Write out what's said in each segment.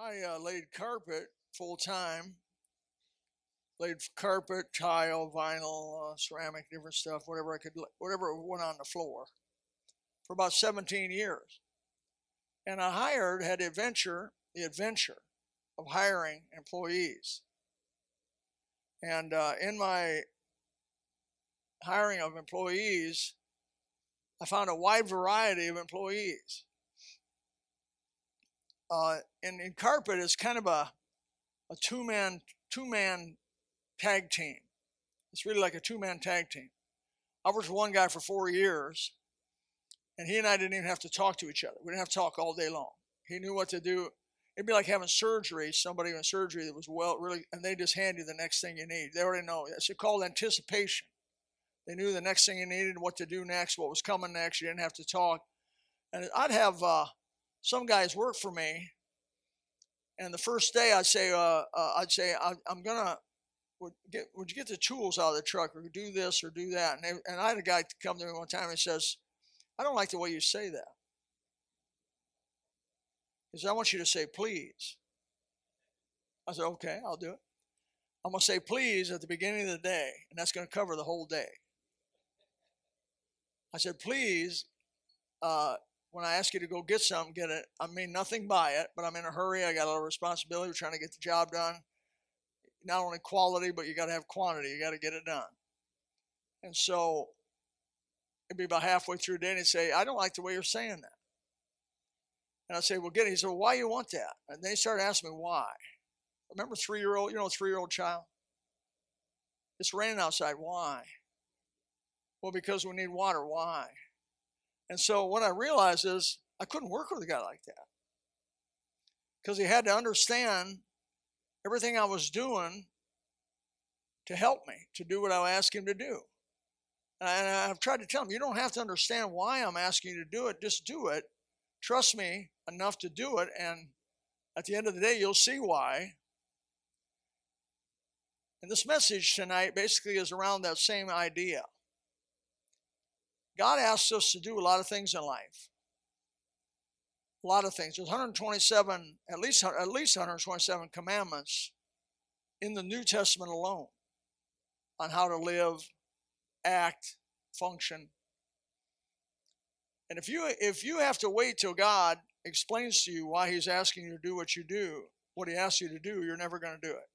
I uh, laid carpet full time. Laid carpet, tile, vinyl, uh, ceramic, different stuff, whatever I could, whatever went on the floor, for about 17 years. And I hired, had adventure, the adventure of hiring employees. And uh, in my hiring of employees, I found a wide variety of employees. Uh, and in carpet, it's kind of a, a two man two man tag team. It's really like a two man tag team. I worked with one guy for four years, and he and I didn't even have to talk to each other. We didn't have to talk all day long. He knew what to do. It'd be like having surgery, somebody in surgery that was well, really, and they just hand you the next thing you need. They already know. It's called anticipation. They knew the next thing you needed, what to do next, what was coming next. You didn't have to talk. And I'd have uh, some guys work for me, and the first day I'd say, uh, uh, I'd say, I, am gonna, would, get, would you get the tools out of the truck or do this or do that? And, they, and I had a guy come to me one time and says, I don't like the way you say that. He says, I want you to say please. I said, okay, I'll do it. I'm going to say please at the beginning of the day, and that's going to cover the whole day. I said, please, uh, when I ask you to go get something, get it. I mean nothing by it, but I'm in a hurry. I got a lot of responsibility. We're trying to get the job done. Not only quality, but you got to have quantity. You got to get it done. And so it'd be about halfway through the day, and say, I don't like the way you're saying that. And I'd say, Well, get it. He said, well, Why you want that? And they started asking me why. Remember three year old, you know, three year old child? It's raining outside. Why? Well, because we need water. Why? And so what I realized is I couldn't work with a guy like that because he had to understand everything I was doing to help me to do what I asked him to do. And I've tried to tell him, you don't have to understand why I'm asking you to do it, just do it. Trust me enough to do it, and at the end of the day, you'll see why. And this message tonight basically is around that same idea. God asks us to do a lot of things in life. A lot of things. There's 127, at least at least 127 commandments in the New Testament alone on how to live, act, function. And if you if you have to wait till God explains to you why He's asking you to do what you do, what He asks you to do, you're never going to do it.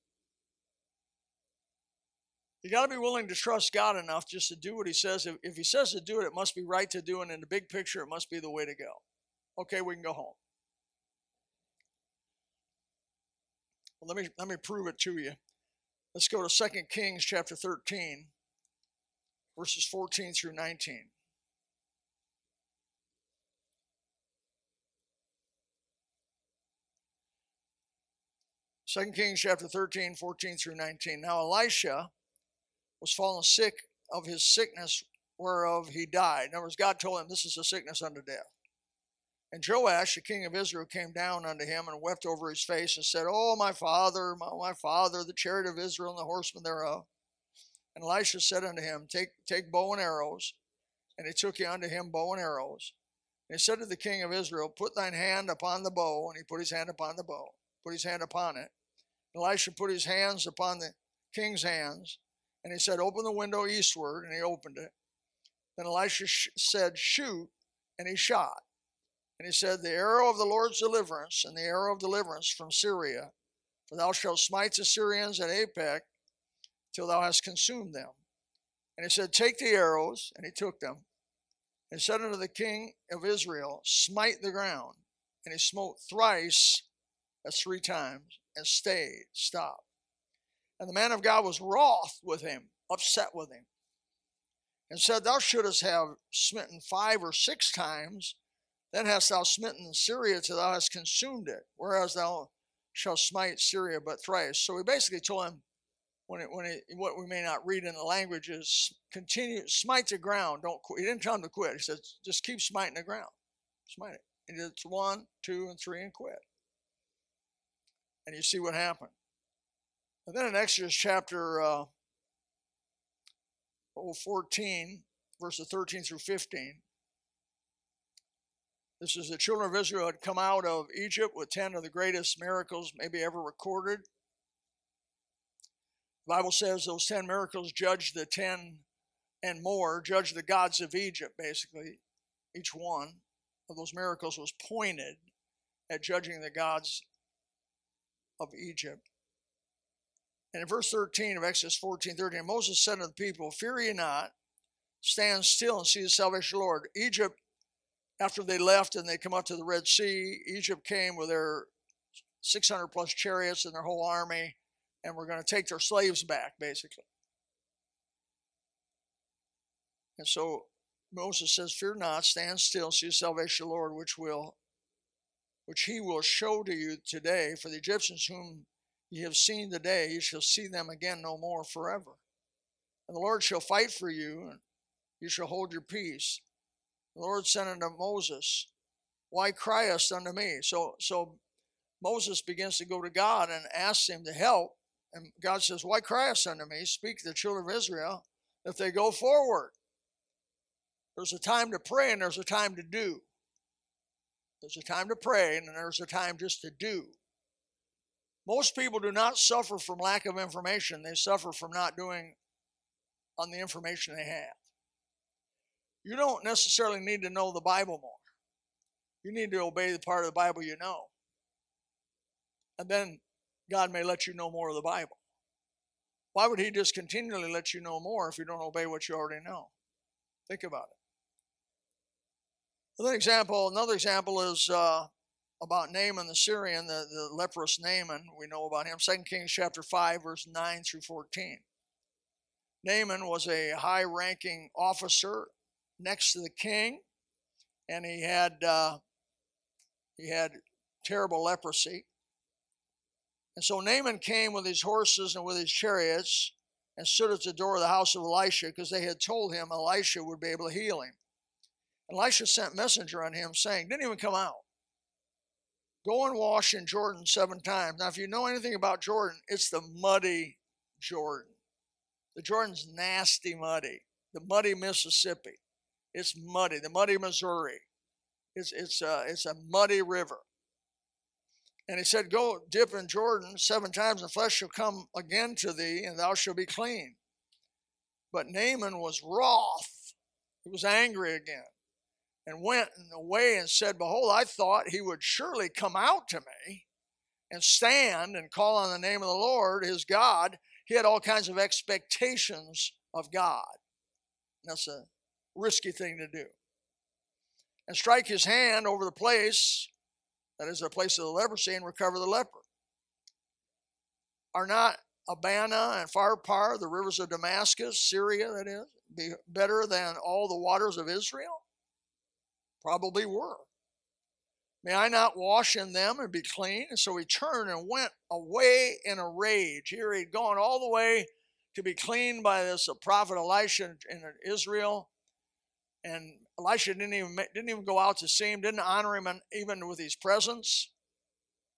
You got to be willing to trust God enough just to do what He says. If, if He says to do it, it must be right to do, and in the big picture, it must be the way to go. Okay, we can go home. Well, let me let me prove it to you. Let's go to 2 Kings chapter 13, verses 14 through 19. Second Kings chapter 13, 14 through 19. Now Elisha was fallen sick of his sickness whereof he died. In other words, God told him, This is a sickness unto death. And Joash, the king of Israel, came down unto him and wept over his face and said, Oh, my father, my, my father, the chariot of Israel and the horsemen thereof. And Elisha said unto him, Take, take bow and arrows. And he took unto him bow and arrows. And he said to the king of Israel, Put thine hand upon the bow. And he put his hand upon the bow, put his hand upon it. And Elisha put his hands upon the king's hands. And he said, Open the window eastward. And he opened it. Then Elisha sh- said, Shoot. And he shot. And he said, The arrow of the Lord's deliverance, and the arrow of deliverance from Syria. For thou shalt smite the Syrians at Aphek till thou hast consumed them. And he said, Take the arrows. And he took them. And said unto the king of Israel, Smite the ground. And he smote thrice, that's three times, and stayed, stopped. And the man of God was wroth with him, upset with him, and said, Thou shouldst have smitten five or six times, then hast thou smitten Syria till thou hast consumed it, whereas thou shalt smite Syria but thrice. So he basically told him, when it, when it, what we may not read in the language is continue, smite the ground, don't quit. He didn't tell him to quit. He said, just keep smiting the ground, smite it. And it's one, two, and three, and quit. And you see what happened. And then in Exodus chapter uh, 14, verses 13 through 15, This is the children of Israel had come out of Egypt with 10 of the greatest miracles maybe ever recorded. The Bible says those 10 miracles judged the 10 and more, judged the gods of Egypt, basically. Each one of those miracles was pointed at judging the gods of Egypt. And in verse 13 of Exodus 14 13, Moses said to the people, Fear ye not, stand still and see the salvation of the Lord. Egypt, after they left and they come up to the Red Sea, Egypt came with their 600 plus chariots and their whole army, and we're going to take their slaves back, basically. And so Moses says, Fear not, stand still, see the salvation of the Lord, which will which he will show to you today. For the Egyptians whom ye have seen the day, you shall see them again no more forever. And the Lord shall fight for you, and you shall hold your peace. The Lord said unto Moses, Why criest unto me? So so Moses begins to go to God and asks him to help. And God says, Why criest unto me? Speak to the children of Israel if they go forward. There's a time to pray and there's a time to do. There's a time to pray and there's a time just to do. Most people do not suffer from lack of information, they suffer from not doing on the information they have. You don't necessarily need to know the Bible more. You need to obey the part of the Bible you know. And then God may let you know more of the Bible. Why would He just continually let you know more if you don't obey what you already know? Think about it. Another example, another example is uh, about Naaman the Syrian, the, the leprous Naaman. We know about him. 2 Kings chapter 5, verse 9 through 14. Naaman was a high ranking officer next to the king, and he had uh, he had terrible leprosy. And so Naaman came with his horses and with his chariots and stood at the door of the house of Elisha because they had told him Elisha would be able to heal him. Elisha sent messenger on him saying, didn't even come out. Go and wash in Jordan seven times. Now, if you know anything about Jordan, it's the muddy Jordan. The Jordan's nasty muddy. The muddy Mississippi. It's muddy. The muddy Missouri. It's, it's, a, it's a muddy river. And he said, Go dip in Jordan seven times, and flesh shall come again to thee, and thou shalt be clean. But Naaman was wroth. He was angry again and went away and said, Behold, I thought he would surely come out to me and stand and call on the name of the Lord, his God. He had all kinds of expectations of God. That's a risky thing to do. And strike his hand over the place, that is the place of the leprosy, and recover the leper. Are not Abana and Pharpar, the rivers of Damascus, Syria, that is, be better than all the waters of Israel? Probably were. May I not wash in them and be clean? And so he turned and went away in a rage. Here he'd gone all the way to be cleaned by this prophet Elisha in Israel. And Elisha didn't even, didn't even go out to see him, didn't honor him even with his presence,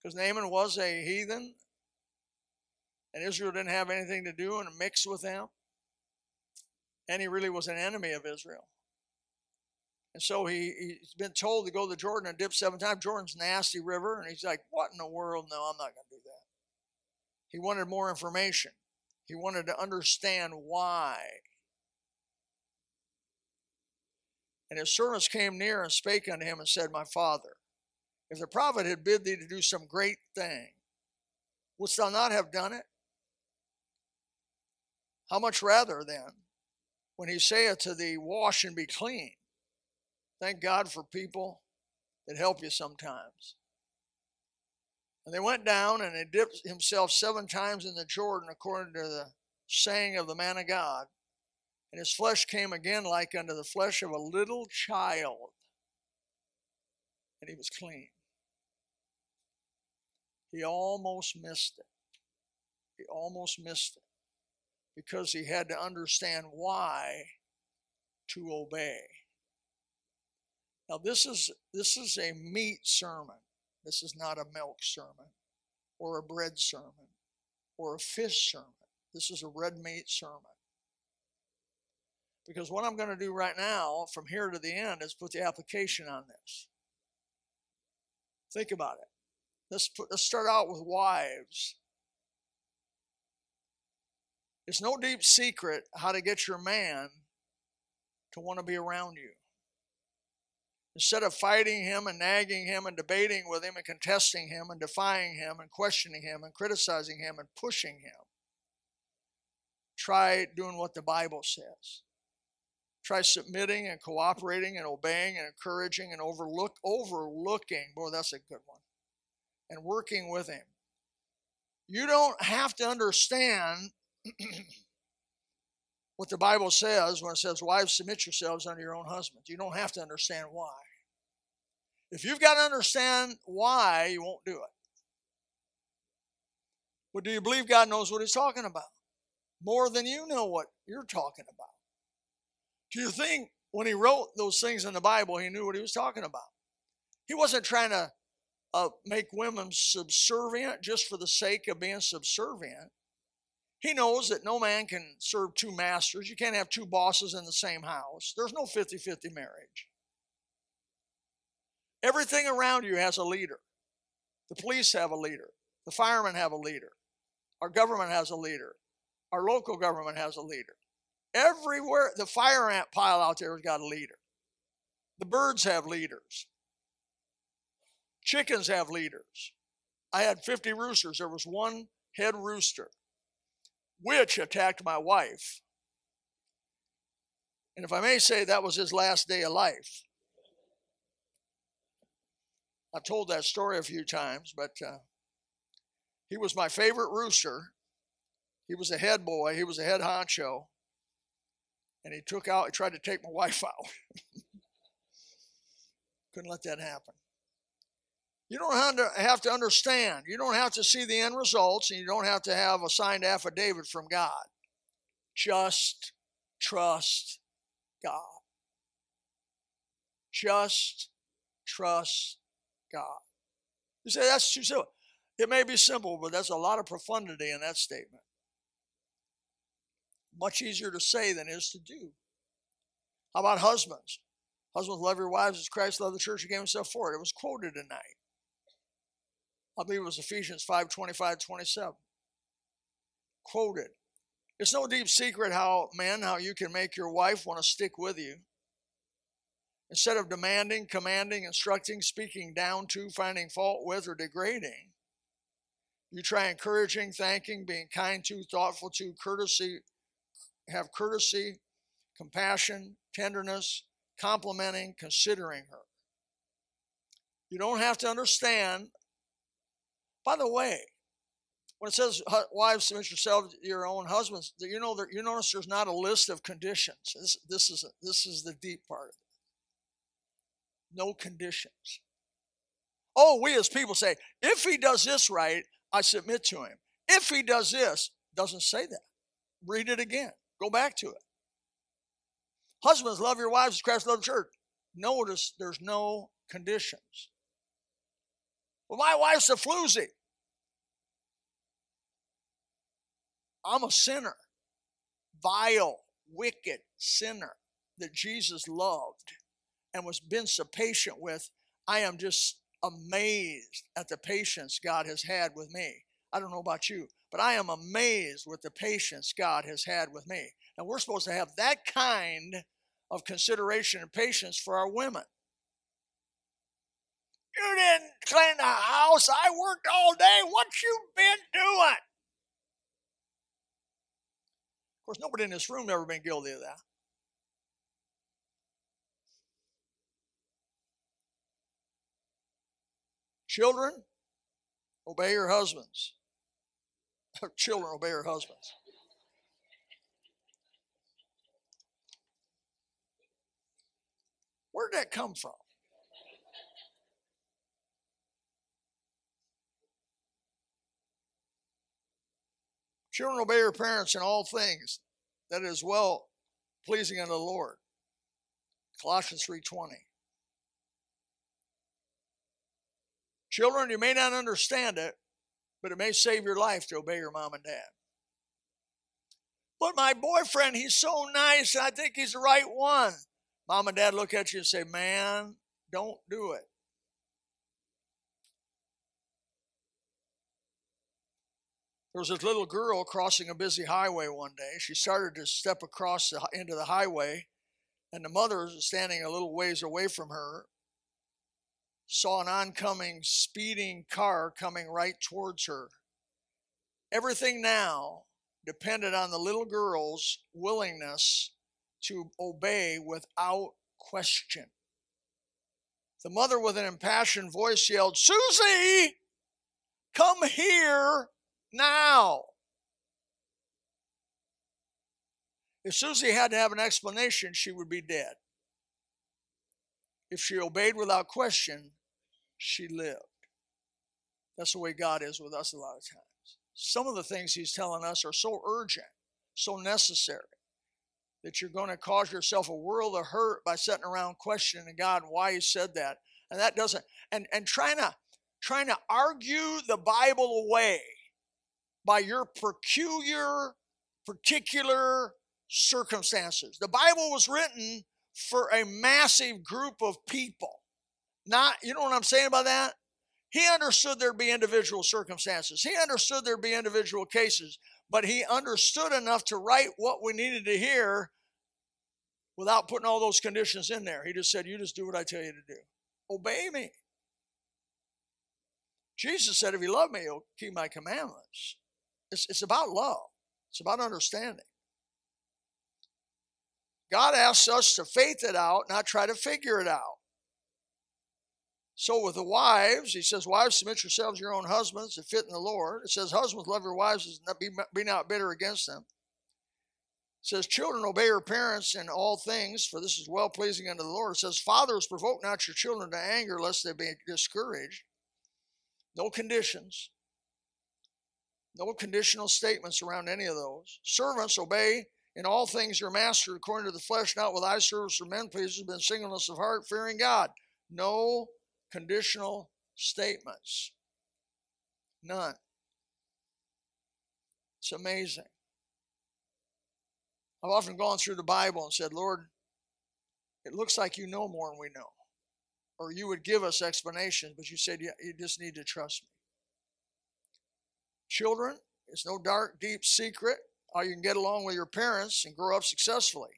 because Naaman was a heathen. And Israel didn't have anything to do and mix with them. And he really was an enemy of Israel. And so he, he's been told to go to Jordan and dip seven times. Jordan's nasty river. And he's like, what in the world? No, I'm not going to do that. He wanted more information. He wanted to understand why. And his servants came near and spake unto him and said, My father, if the prophet had bid thee to do some great thing, wouldst thou not have done it? How much rather then, when he saith to thee, Wash and be clean, Thank God for people that help you sometimes. And they went down and he dipped himself seven times in the Jordan according to the saying of the man of God. And his flesh came again like unto the flesh of a little child. And he was clean. He almost missed it. He almost missed it because he had to understand why to obey. Now this is this is a meat sermon. This is not a milk sermon or a bread sermon or a fish sermon. This is a red meat sermon. Because what I'm going to do right now, from here to the end, is put the application on this. Think about it. Let's, put, let's start out with wives. It's no deep secret how to get your man to want to be around you. Instead of fighting him and nagging him and debating with him and contesting him and defying him and questioning him and criticizing him and pushing him, try doing what the Bible says. Try submitting and cooperating and obeying and encouraging and overlook overlooking. Boy, that's a good one. And working with him. You don't have to understand what the Bible says when it says, Wives, submit yourselves unto your own husbands. You don't have to understand why. If you've got to understand why, you won't do it. But do you believe God knows what He's talking about? More than you know what you're talking about. Do you think when He wrote those things in the Bible, He knew what He was talking about? He wasn't trying to uh, make women subservient just for the sake of being subservient. He knows that no man can serve two masters. You can't have two bosses in the same house. There's no 50 50 marriage. Everything around you has a leader. The police have a leader. The firemen have a leader. Our government has a leader. Our local government has a leader. Everywhere, the fire ant pile out there has got a leader. The birds have leaders. Chickens have leaders. I had 50 roosters. There was one head rooster which attacked my wife. And if I may say, that was his last day of life. I've told that story a few times, but uh, he was my favorite rooster. He was a head boy, he was a head honcho. And he took out, he tried to take my wife out. Couldn't let that happen. You don't have to, have to understand. You don't have to see the end results, and you don't have to have a signed affidavit from God. Just trust God. Just trust God. You say that's too simple. It may be simple, but there's a lot of profundity in that statement. Much easier to say than it is to do. How about husbands? Husbands, love your wives as Christ loved the church and gave himself for it. It was quoted tonight. I believe it was Ephesians 5 25, 27. Quoted. It's no deep secret how, men, how you can make your wife want to stick with you. Instead of demanding, commanding, instructing, speaking down to, finding fault with, or degrading, you try encouraging, thanking, being kind to, thoughtful to, courtesy, have courtesy, compassion, tenderness, complimenting, considering her. You don't have to understand by the way, when it says wives submit yourselves to your own husbands, you know you notice there's not a list of conditions. This, this is this is the deep part of it. No conditions. Oh, we as people say, if he does this right, I submit to him. If he does this, doesn't say that. Read it again. Go back to it. Husbands, love your wives as Christ loved the church. Notice there's no conditions. Well, my wife's a floozy. I'm a sinner, vile, wicked sinner that Jesus loved and was been so patient with. I am just amazed at the patience God has had with me. I don't know about you, but I am amazed with the patience God has had with me. And we're supposed to have that kind of consideration and patience for our women. You didn't clean the house. I worked all day. What you been doing? Of course, nobody in this room ever been guilty of that. Children, obey your husbands. Children, obey your husbands. Where'd that come from? Children, obey your parents in all things, that is well pleasing unto the Lord. Colossians 3:20. Children, you may not understand it, but it may save your life to obey your mom and dad. But my boyfriend, he's so nice, and I think he's the right one. Mom and dad look at you and say, Man, don't do it. There was this little girl crossing a busy highway one day. She started to step across the, into the highway, and the mother was standing a little ways away from her saw an oncoming speeding car coming right towards her. Everything now depended on the little girl's willingness to obey without question. The mother, with an impassioned voice, yelled, Susie, come here now. If Susie had to have an explanation, she would be dead. If she obeyed without question, she lived. That's the way God is with us a lot of times. Some of the things He's telling us are so urgent, so necessary, that you're going to cause yourself a world of hurt by sitting around questioning God why He said that. And that doesn't, and, and trying to trying to argue the Bible away by your peculiar, particular circumstances. The Bible was written for a massive group of people. Not, you know what I'm saying about that? He understood there'd be individual circumstances. He understood there'd be individual cases, but he understood enough to write what we needed to hear without putting all those conditions in there. He just said, You just do what I tell you to do. Obey me. Jesus said, If you love me, you'll keep my commandments. It's, it's about love, it's about understanding. God asks us to faith it out, not try to figure it out. So with the wives, he says, Wives, submit yourselves to your own husbands to fit in the Lord. It says, Husbands, love your wives, and be, be not bitter against them. It says, Children, obey your parents in all things, for this is well pleasing unto the Lord. It says, Fathers, provoke not your children to anger, lest they be discouraged. No conditions. No conditional statements around any of those. Servants, obey in all things your master according to the flesh, not with eye service or men pleasers, but in singleness of heart, fearing God. No conditional statements. None. It's amazing. I've often gone through the Bible and said, Lord, it looks like you know more than we know. Or you would give us explanations, but you said, yeah, you just need to trust me. Children, it's no dark, deep secret how you can get along with your parents and grow up successfully.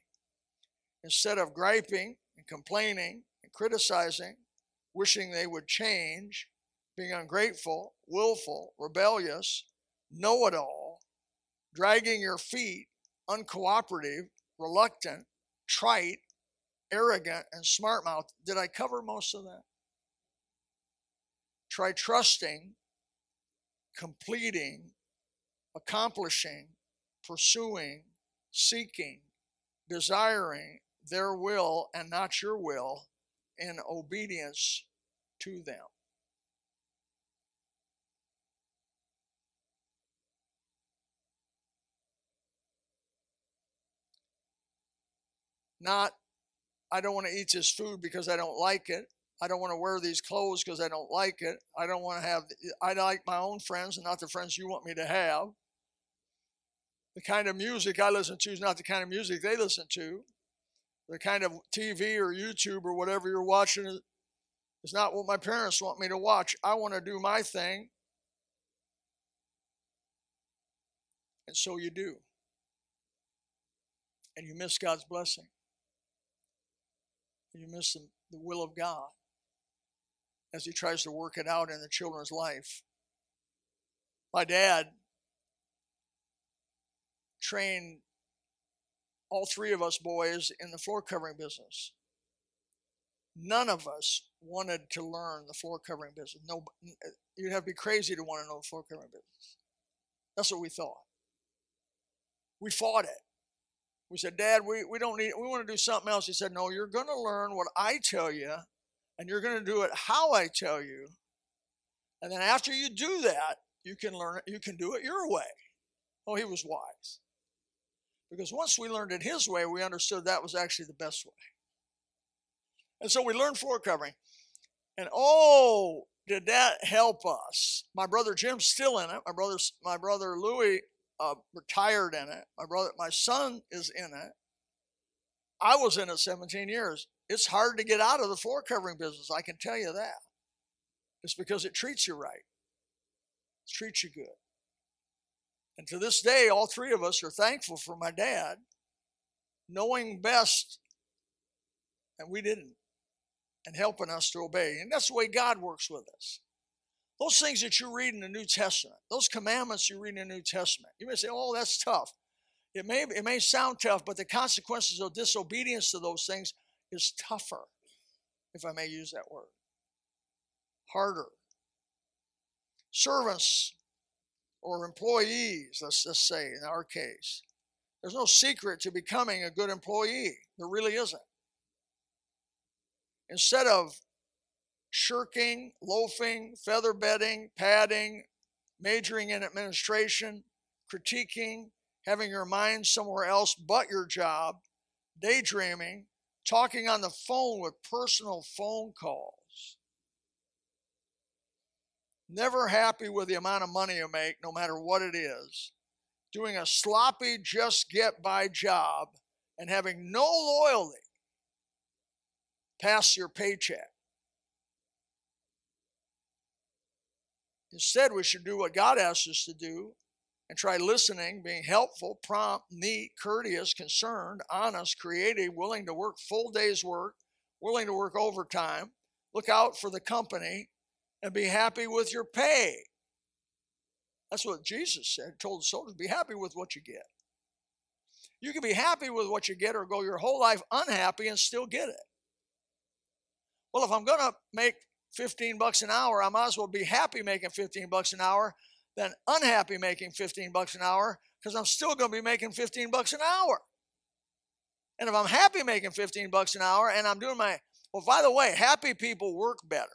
Instead of griping and complaining and criticizing, wishing they would change, being ungrateful, willful, rebellious, know it all, dragging your feet, uncooperative, reluctant, trite, arrogant, and smart mouthed. Did I cover most of that? Try trusting, completing, accomplishing, pursuing, seeking, desiring their will and not your will in obedience to them. Not, I don't want to eat this food because I don't like it. I don't want to wear these clothes because I don't like it. I don't want to have, I like my own friends and not the friends you want me to have. The kind of music I listen to is not the kind of music they listen to the kind of TV or YouTube or whatever you're watching is not what my parents want me to watch. I want to do my thing. And so you do. And you miss God's blessing. You miss the, the will of God as He tries to work it out in the children's life. My dad trained all three of us boys in the floor covering business. None of us wanted to learn the floor covering business. No, you'd have to be crazy to want to know the floor covering business. That's what we thought. We fought it. We said, Dad, we, we don't need, we want to do something else. He said, No, you're going to learn what I tell you, and you're going to do it how I tell you. And then after you do that, you can learn, it. you can do it your way. Oh, he was wise. Because once we learned it his way, we understood that was actually the best way. And so we learned floor covering. And oh, did that help us? My brother Jim's still in it. My brother, my brother Louis uh, retired in it. My brother, my son is in it. I was in it 17 years. It's hard to get out of the floor covering business. I can tell you that. It's because it treats you right. It treats you good. And to this day, all three of us are thankful for my dad knowing best, and we didn't, and helping us to obey. And that's the way God works with us. Those things that you read in the New Testament, those commandments you read in the New Testament, you may say, oh, that's tough. It may, it may sound tough, but the consequences of disobedience to those things is tougher, if I may use that word. Harder. Servants or employees, let's just say in our case, there's no secret to becoming a good employee. There really isn't. Instead of shirking, loafing, feather bedding, padding, majoring in administration, critiquing, having your mind somewhere else but your job, daydreaming, talking on the phone with personal phone calls. Never happy with the amount of money you make, no matter what it is. Doing a sloppy, just get by job and having no loyalty past your paycheck. Instead, we should do what God asks us to do and try listening, being helpful, prompt, neat, courteous, concerned, honest, creative, willing to work full day's work, willing to work overtime, look out for the company, and be happy with your pay. That's what Jesus said, told the soldiers, be happy with what you get. You can be happy with what you get or go your whole life unhappy and still get it. Well, if I'm going to make 15 bucks an hour, I might as well be happy making 15 bucks an hour than unhappy making 15 bucks an hour because I'm still going to be making 15 bucks an hour. And if I'm happy making 15 bucks an hour and I'm doing my, well, by the way, happy people work better,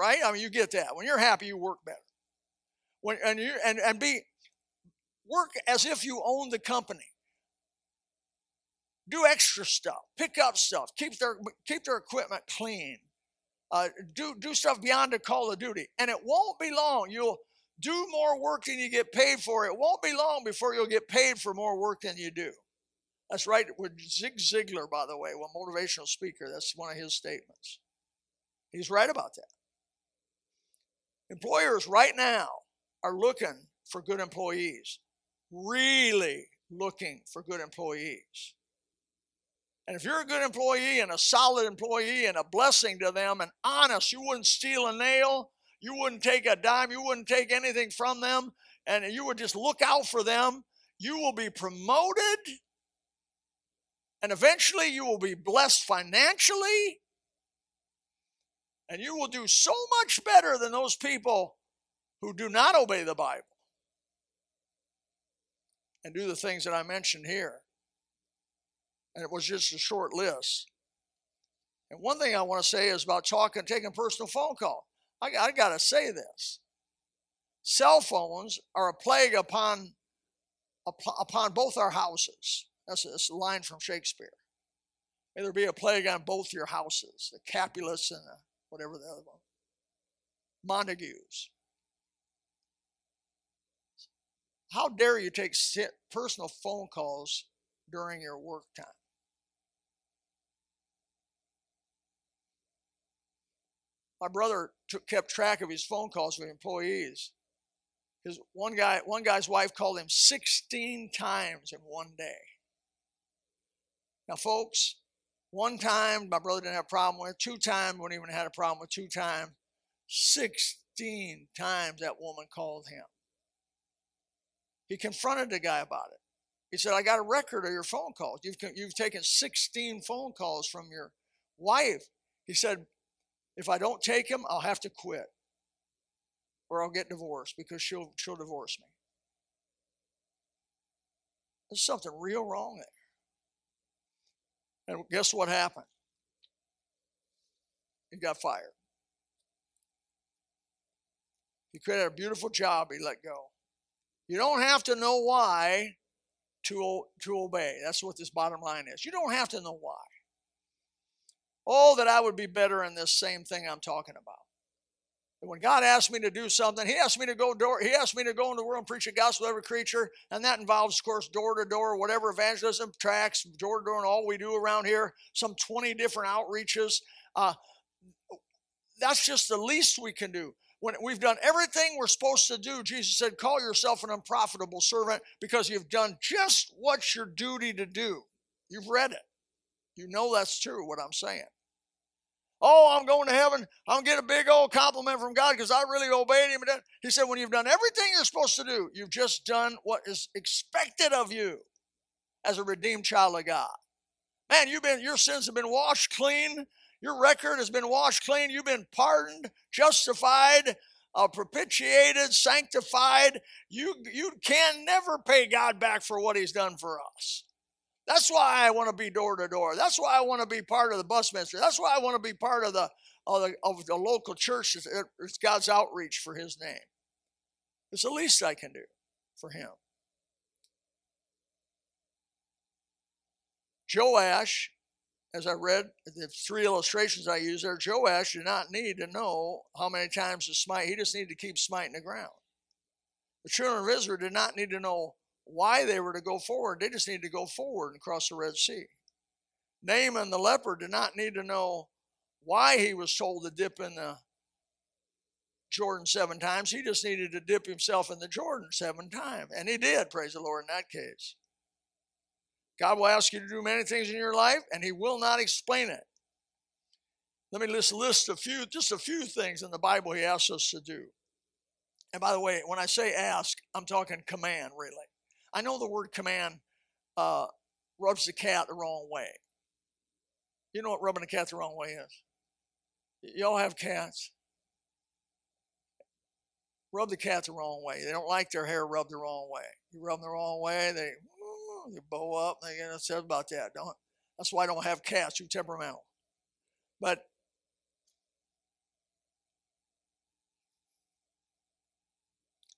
right? I mean, you get that. When you're happy, you work better. When, and you and, and be work as if you own the company. Do extra stuff, pick up stuff, keep their keep their equipment clean. Uh, do do stuff beyond a call of duty, and it won't be long. You'll do more work than you get paid for. It won't be long before you'll get paid for more work than you do. That's right with Zig Ziglar, by the way, one motivational speaker. That's one of his statements. He's right about that. Employers right now are looking for good employees, really looking for good employees. And if you're a good employee and a solid employee and a blessing to them and honest, you wouldn't steal a nail, you wouldn't take a dime, you wouldn't take anything from them, and you would just look out for them, you will be promoted. And eventually you will be blessed financially. And you will do so much better than those people who do not obey the Bible and do the things that I mentioned here. And it was just a short list. And one thing I want to say is about talking, taking personal phone call. I, I got to say this. Cell phones are a plague upon upon both our houses. That's a, that's a line from Shakespeare. May there be a plague on both your houses, the Capulets and the, whatever the other one, Montagues. How dare you take personal phone calls during your work time? My brother took, kept track of his phone calls with employees. His one guy, one guy's wife called him 16 times in one day. Now, folks, one time my brother didn't have a problem with, two times wouldn't even had a problem with, two times, 16 times that woman called him. He confronted the guy about it. He said, I got a record of your phone calls. You've, you've taken 16 phone calls from your wife. He said, If I don't take them, I'll have to quit or I'll get divorced because she'll, she'll divorce me. There's something real wrong there. And guess what happened? He got fired. He created a beautiful job, he let go. You don't have to know why to, to obey. That's what this bottom line is. You don't have to know why. Oh, that I would be better in this same thing I'm talking about. And when God asked me to do something, He asked me to go door, He asked me to go in the world and preach the gospel to every creature, and that involves, of course, door to door, whatever evangelism tracks, door to door, and all we do around here, some 20 different outreaches. Uh, that's just the least we can do. when we've done everything we're supposed to do, Jesus said, Call yourself an unprofitable servant because you've done just what's your duty to do. You've read it. You know that's true, what I'm saying. Oh, I'm going to heaven. I'm going to get a big old compliment from God because I really obeyed Him. He said, When you've done everything you're supposed to do, you've just done what is expected of you as a redeemed child of God. Man, you've been your sins have been washed clean. Your record has been washed clean. You've been pardoned, justified, uh, propitiated, sanctified. You you can never pay God back for what He's done for us. That's why I want to be door to door. That's why I want to be part of the bus ministry. That's why I want to be part of the of the, of the local church. It's God's outreach for His name. It's the least I can do for Him. Joash, as I read the three illustrations I use there, Joash did not need to know how many times to smite. He just needed to keep smiting the ground. The children of Israel did not need to know why they were to go forward. They just needed to go forward and cross the Red Sea. Naaman the leper did not need to know why he was told to dip in the Jordan seven times. He just needed to dip himself in the Jordan seven times. And he did, praise the Lord, in that case. God will ask you to do many things in your life, and he will not explain it. Let me list, list a few, just a few things in the Bible he asks us to do. And by the way, when I say ask, I'm talking command, really. I know the word command uh, rubs the cat the wrong way. You know what rubbing a cat the wrong way is? Y'all have cats. Rub the cat the wrong way. They don't like their hair rubbed the wrong way. You rub them the wrong way, they, they bow up. They get upset about that. Don't. That's why I don't have cats. Too temperamental. But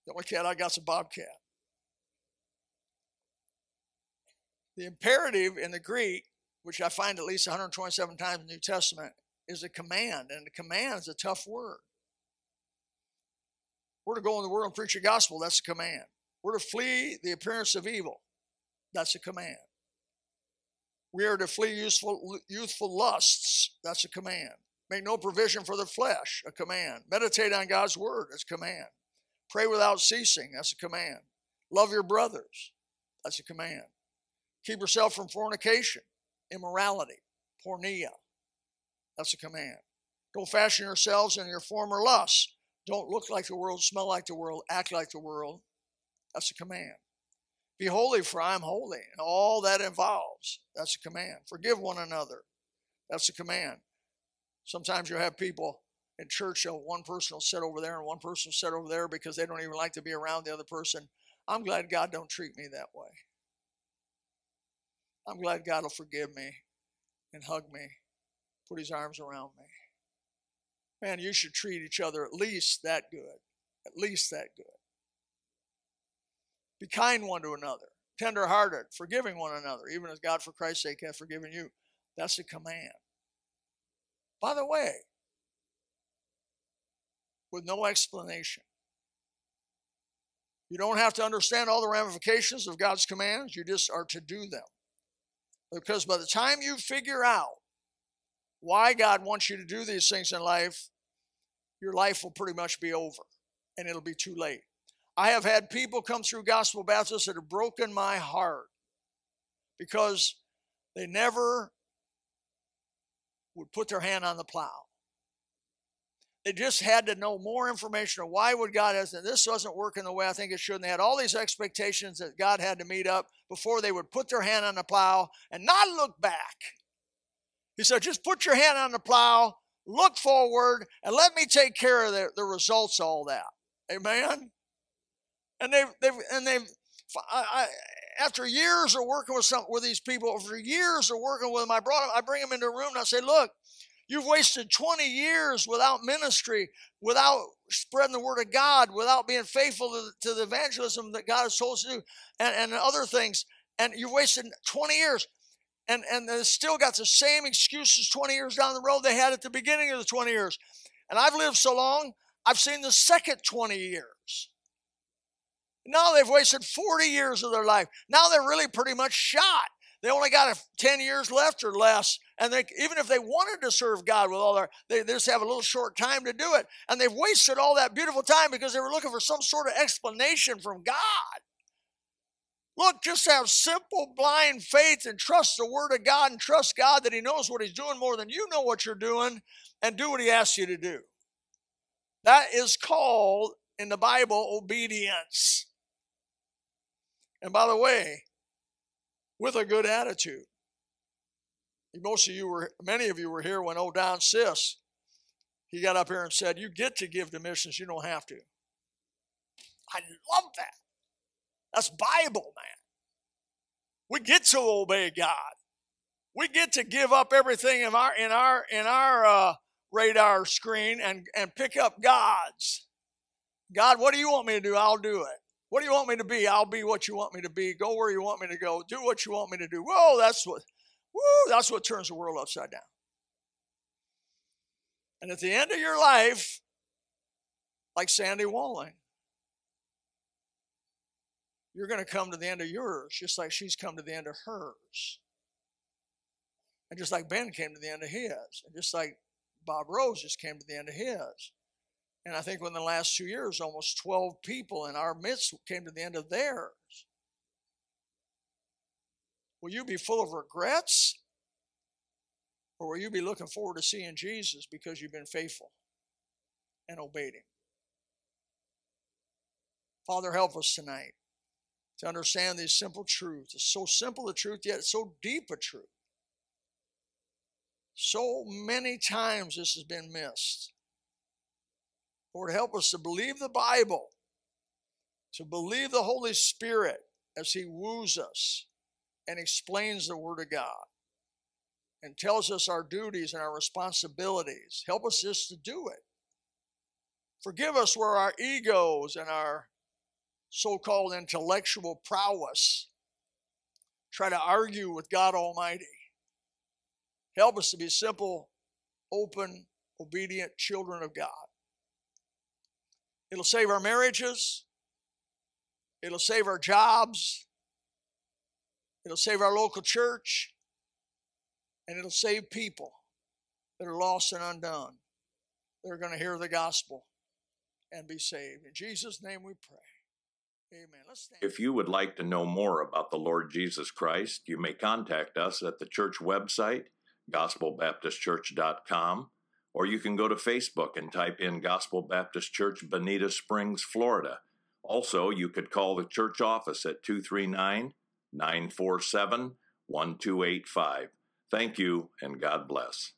the only cat I got's a bobcat. The imperative in the Greek, which I find at least 127 times in the New Testament, is a command, and the command is a tough word. We're to go in the world and preach the gospel, that's a command. We're to flee the appearance of evil, that's a command. We are to flee youthful, youthful lusts, that's a command. Make no provision for the flesh, a command. Meditate on God's word, that's a command. Pray without ceasing, that's a command. Love your brothers, that's a command. Keep yourself from fornication, immorality, porneia. That's a command. Don't fashion yourselves in your former lusts. Don't look like the world, smell like the world, act like the world. That's a command. Be holy, for I am holy. And all that involves. That's a command. Forgive one another. That's a command. Sometimes you'll have people in church, one person will sit over there and one person will sit over there because they don't even like to be around the other person. I'm glad God don't treat me that way. I'm glad God will forgive me and hug me, put his arms around me. Man, you should treat each other at least that good. At least that good. Be kind one to another, tenderhearted, forgiving one another, even as God, for Christ's sake, hath forgiven you. That's a command. By the way, with no explanation. You don't have to understand all the ramifications of God's commands, you just are to do them. Because by the time you figure out why God wants you to do these things in life, your life will pretty much be over and it'll be too late. I have had people come through Gospel Baptist that have broken my heart because they never would put their hand on the plow. They just had to know more information of why would God has and this wasn't working the way I think it should. And they had all these expectations that God had to meet up before they would put their hand on the plow and not look back. He said, just put your hand on the plow, look forward, and let me take care of the, the results of all that. Amen. And they've they've and they've I, after years of working with some with these people, for years of working with them, I brought them, I bring them into a room and I say, look, You've wasted 20 years without ministry, without spreading the word of God, without being faithful to, to the evangelism that God has told us to do, and, and other things. And you've wasted 20 years. And, and they still got the same excuses 20 years down the road they had at the beginning of the 20 years. And I've lived so long, I've seen the second 20 years. Now they've wasted 40 years of their life. Now they're really pretty much shot. They only got 10 years left or less and they even if they wanted to serve God with all their, they, they just have a little short time to do it, and they've wasted all that beautiful time because they were looking for some sort of explanation from God. Look, just have simple, blind faith and trust the Word of God and trust God that He knows what He's doing more than you know what you're doing and do what He asks you to do. That is called in the Bible obedience. And by the way, with a good attitude. Most of you were, many of you were here when old Don Sis, he got up here and said, You get to give to missions, you don't have to. I love that. That's Bible, man. We get to obey God. We get to give up everything in our in our in our uh, radar screen and and pick up God's. God, what do you want me to do? I'll do it. What do you want me to be? I'll be what you want me to be. Go where you want me to go. Do what you want me to do. Whoa, that's what, whoa, that's what turns the world upside down. And at the end of your life, like Sandy Walling, you're going to come to the end of yours just like she's come to the end of hers. And just like Ben came to the end of his. And just like Bob Rose just came to the end of his. And I think within the last two years, almost 12 people in our midst came to the end of theirs. Will you be full of regrets? Or will you be looking forward to seeing Jesus because you've been faithful and obeyed Him? Father, help us tonight to understand these simple truths. It's so simple a truth, yet so deep a truth. So many times this has been missed. Lord, help us to believe the Bible, to believe the Holy Spirit as He woos us and explains the Word of God and tells us our duties and our responsibilities. Help us just to do it. Forgive us where our egos and our so called intellectual prowess try to argue with God Almighty. Help us to be simple, open, obedient children of God. It'll save our marriages. It'll save our jobs. It'll save our local church. And it'll save people that are lost and undone. They're going to hear the gospel and be saved. In Jesus' name we pray. Amen. If you would like to know more about the Lord Jesus Christ, you may contact us at the church website, gospelbaptistchurch.com or you can go to Facebook and type in Gospel Baptist Church, Bonita Springs, Florida. Also, you could call the church office at 239 947 1285. Thank you, and God bless.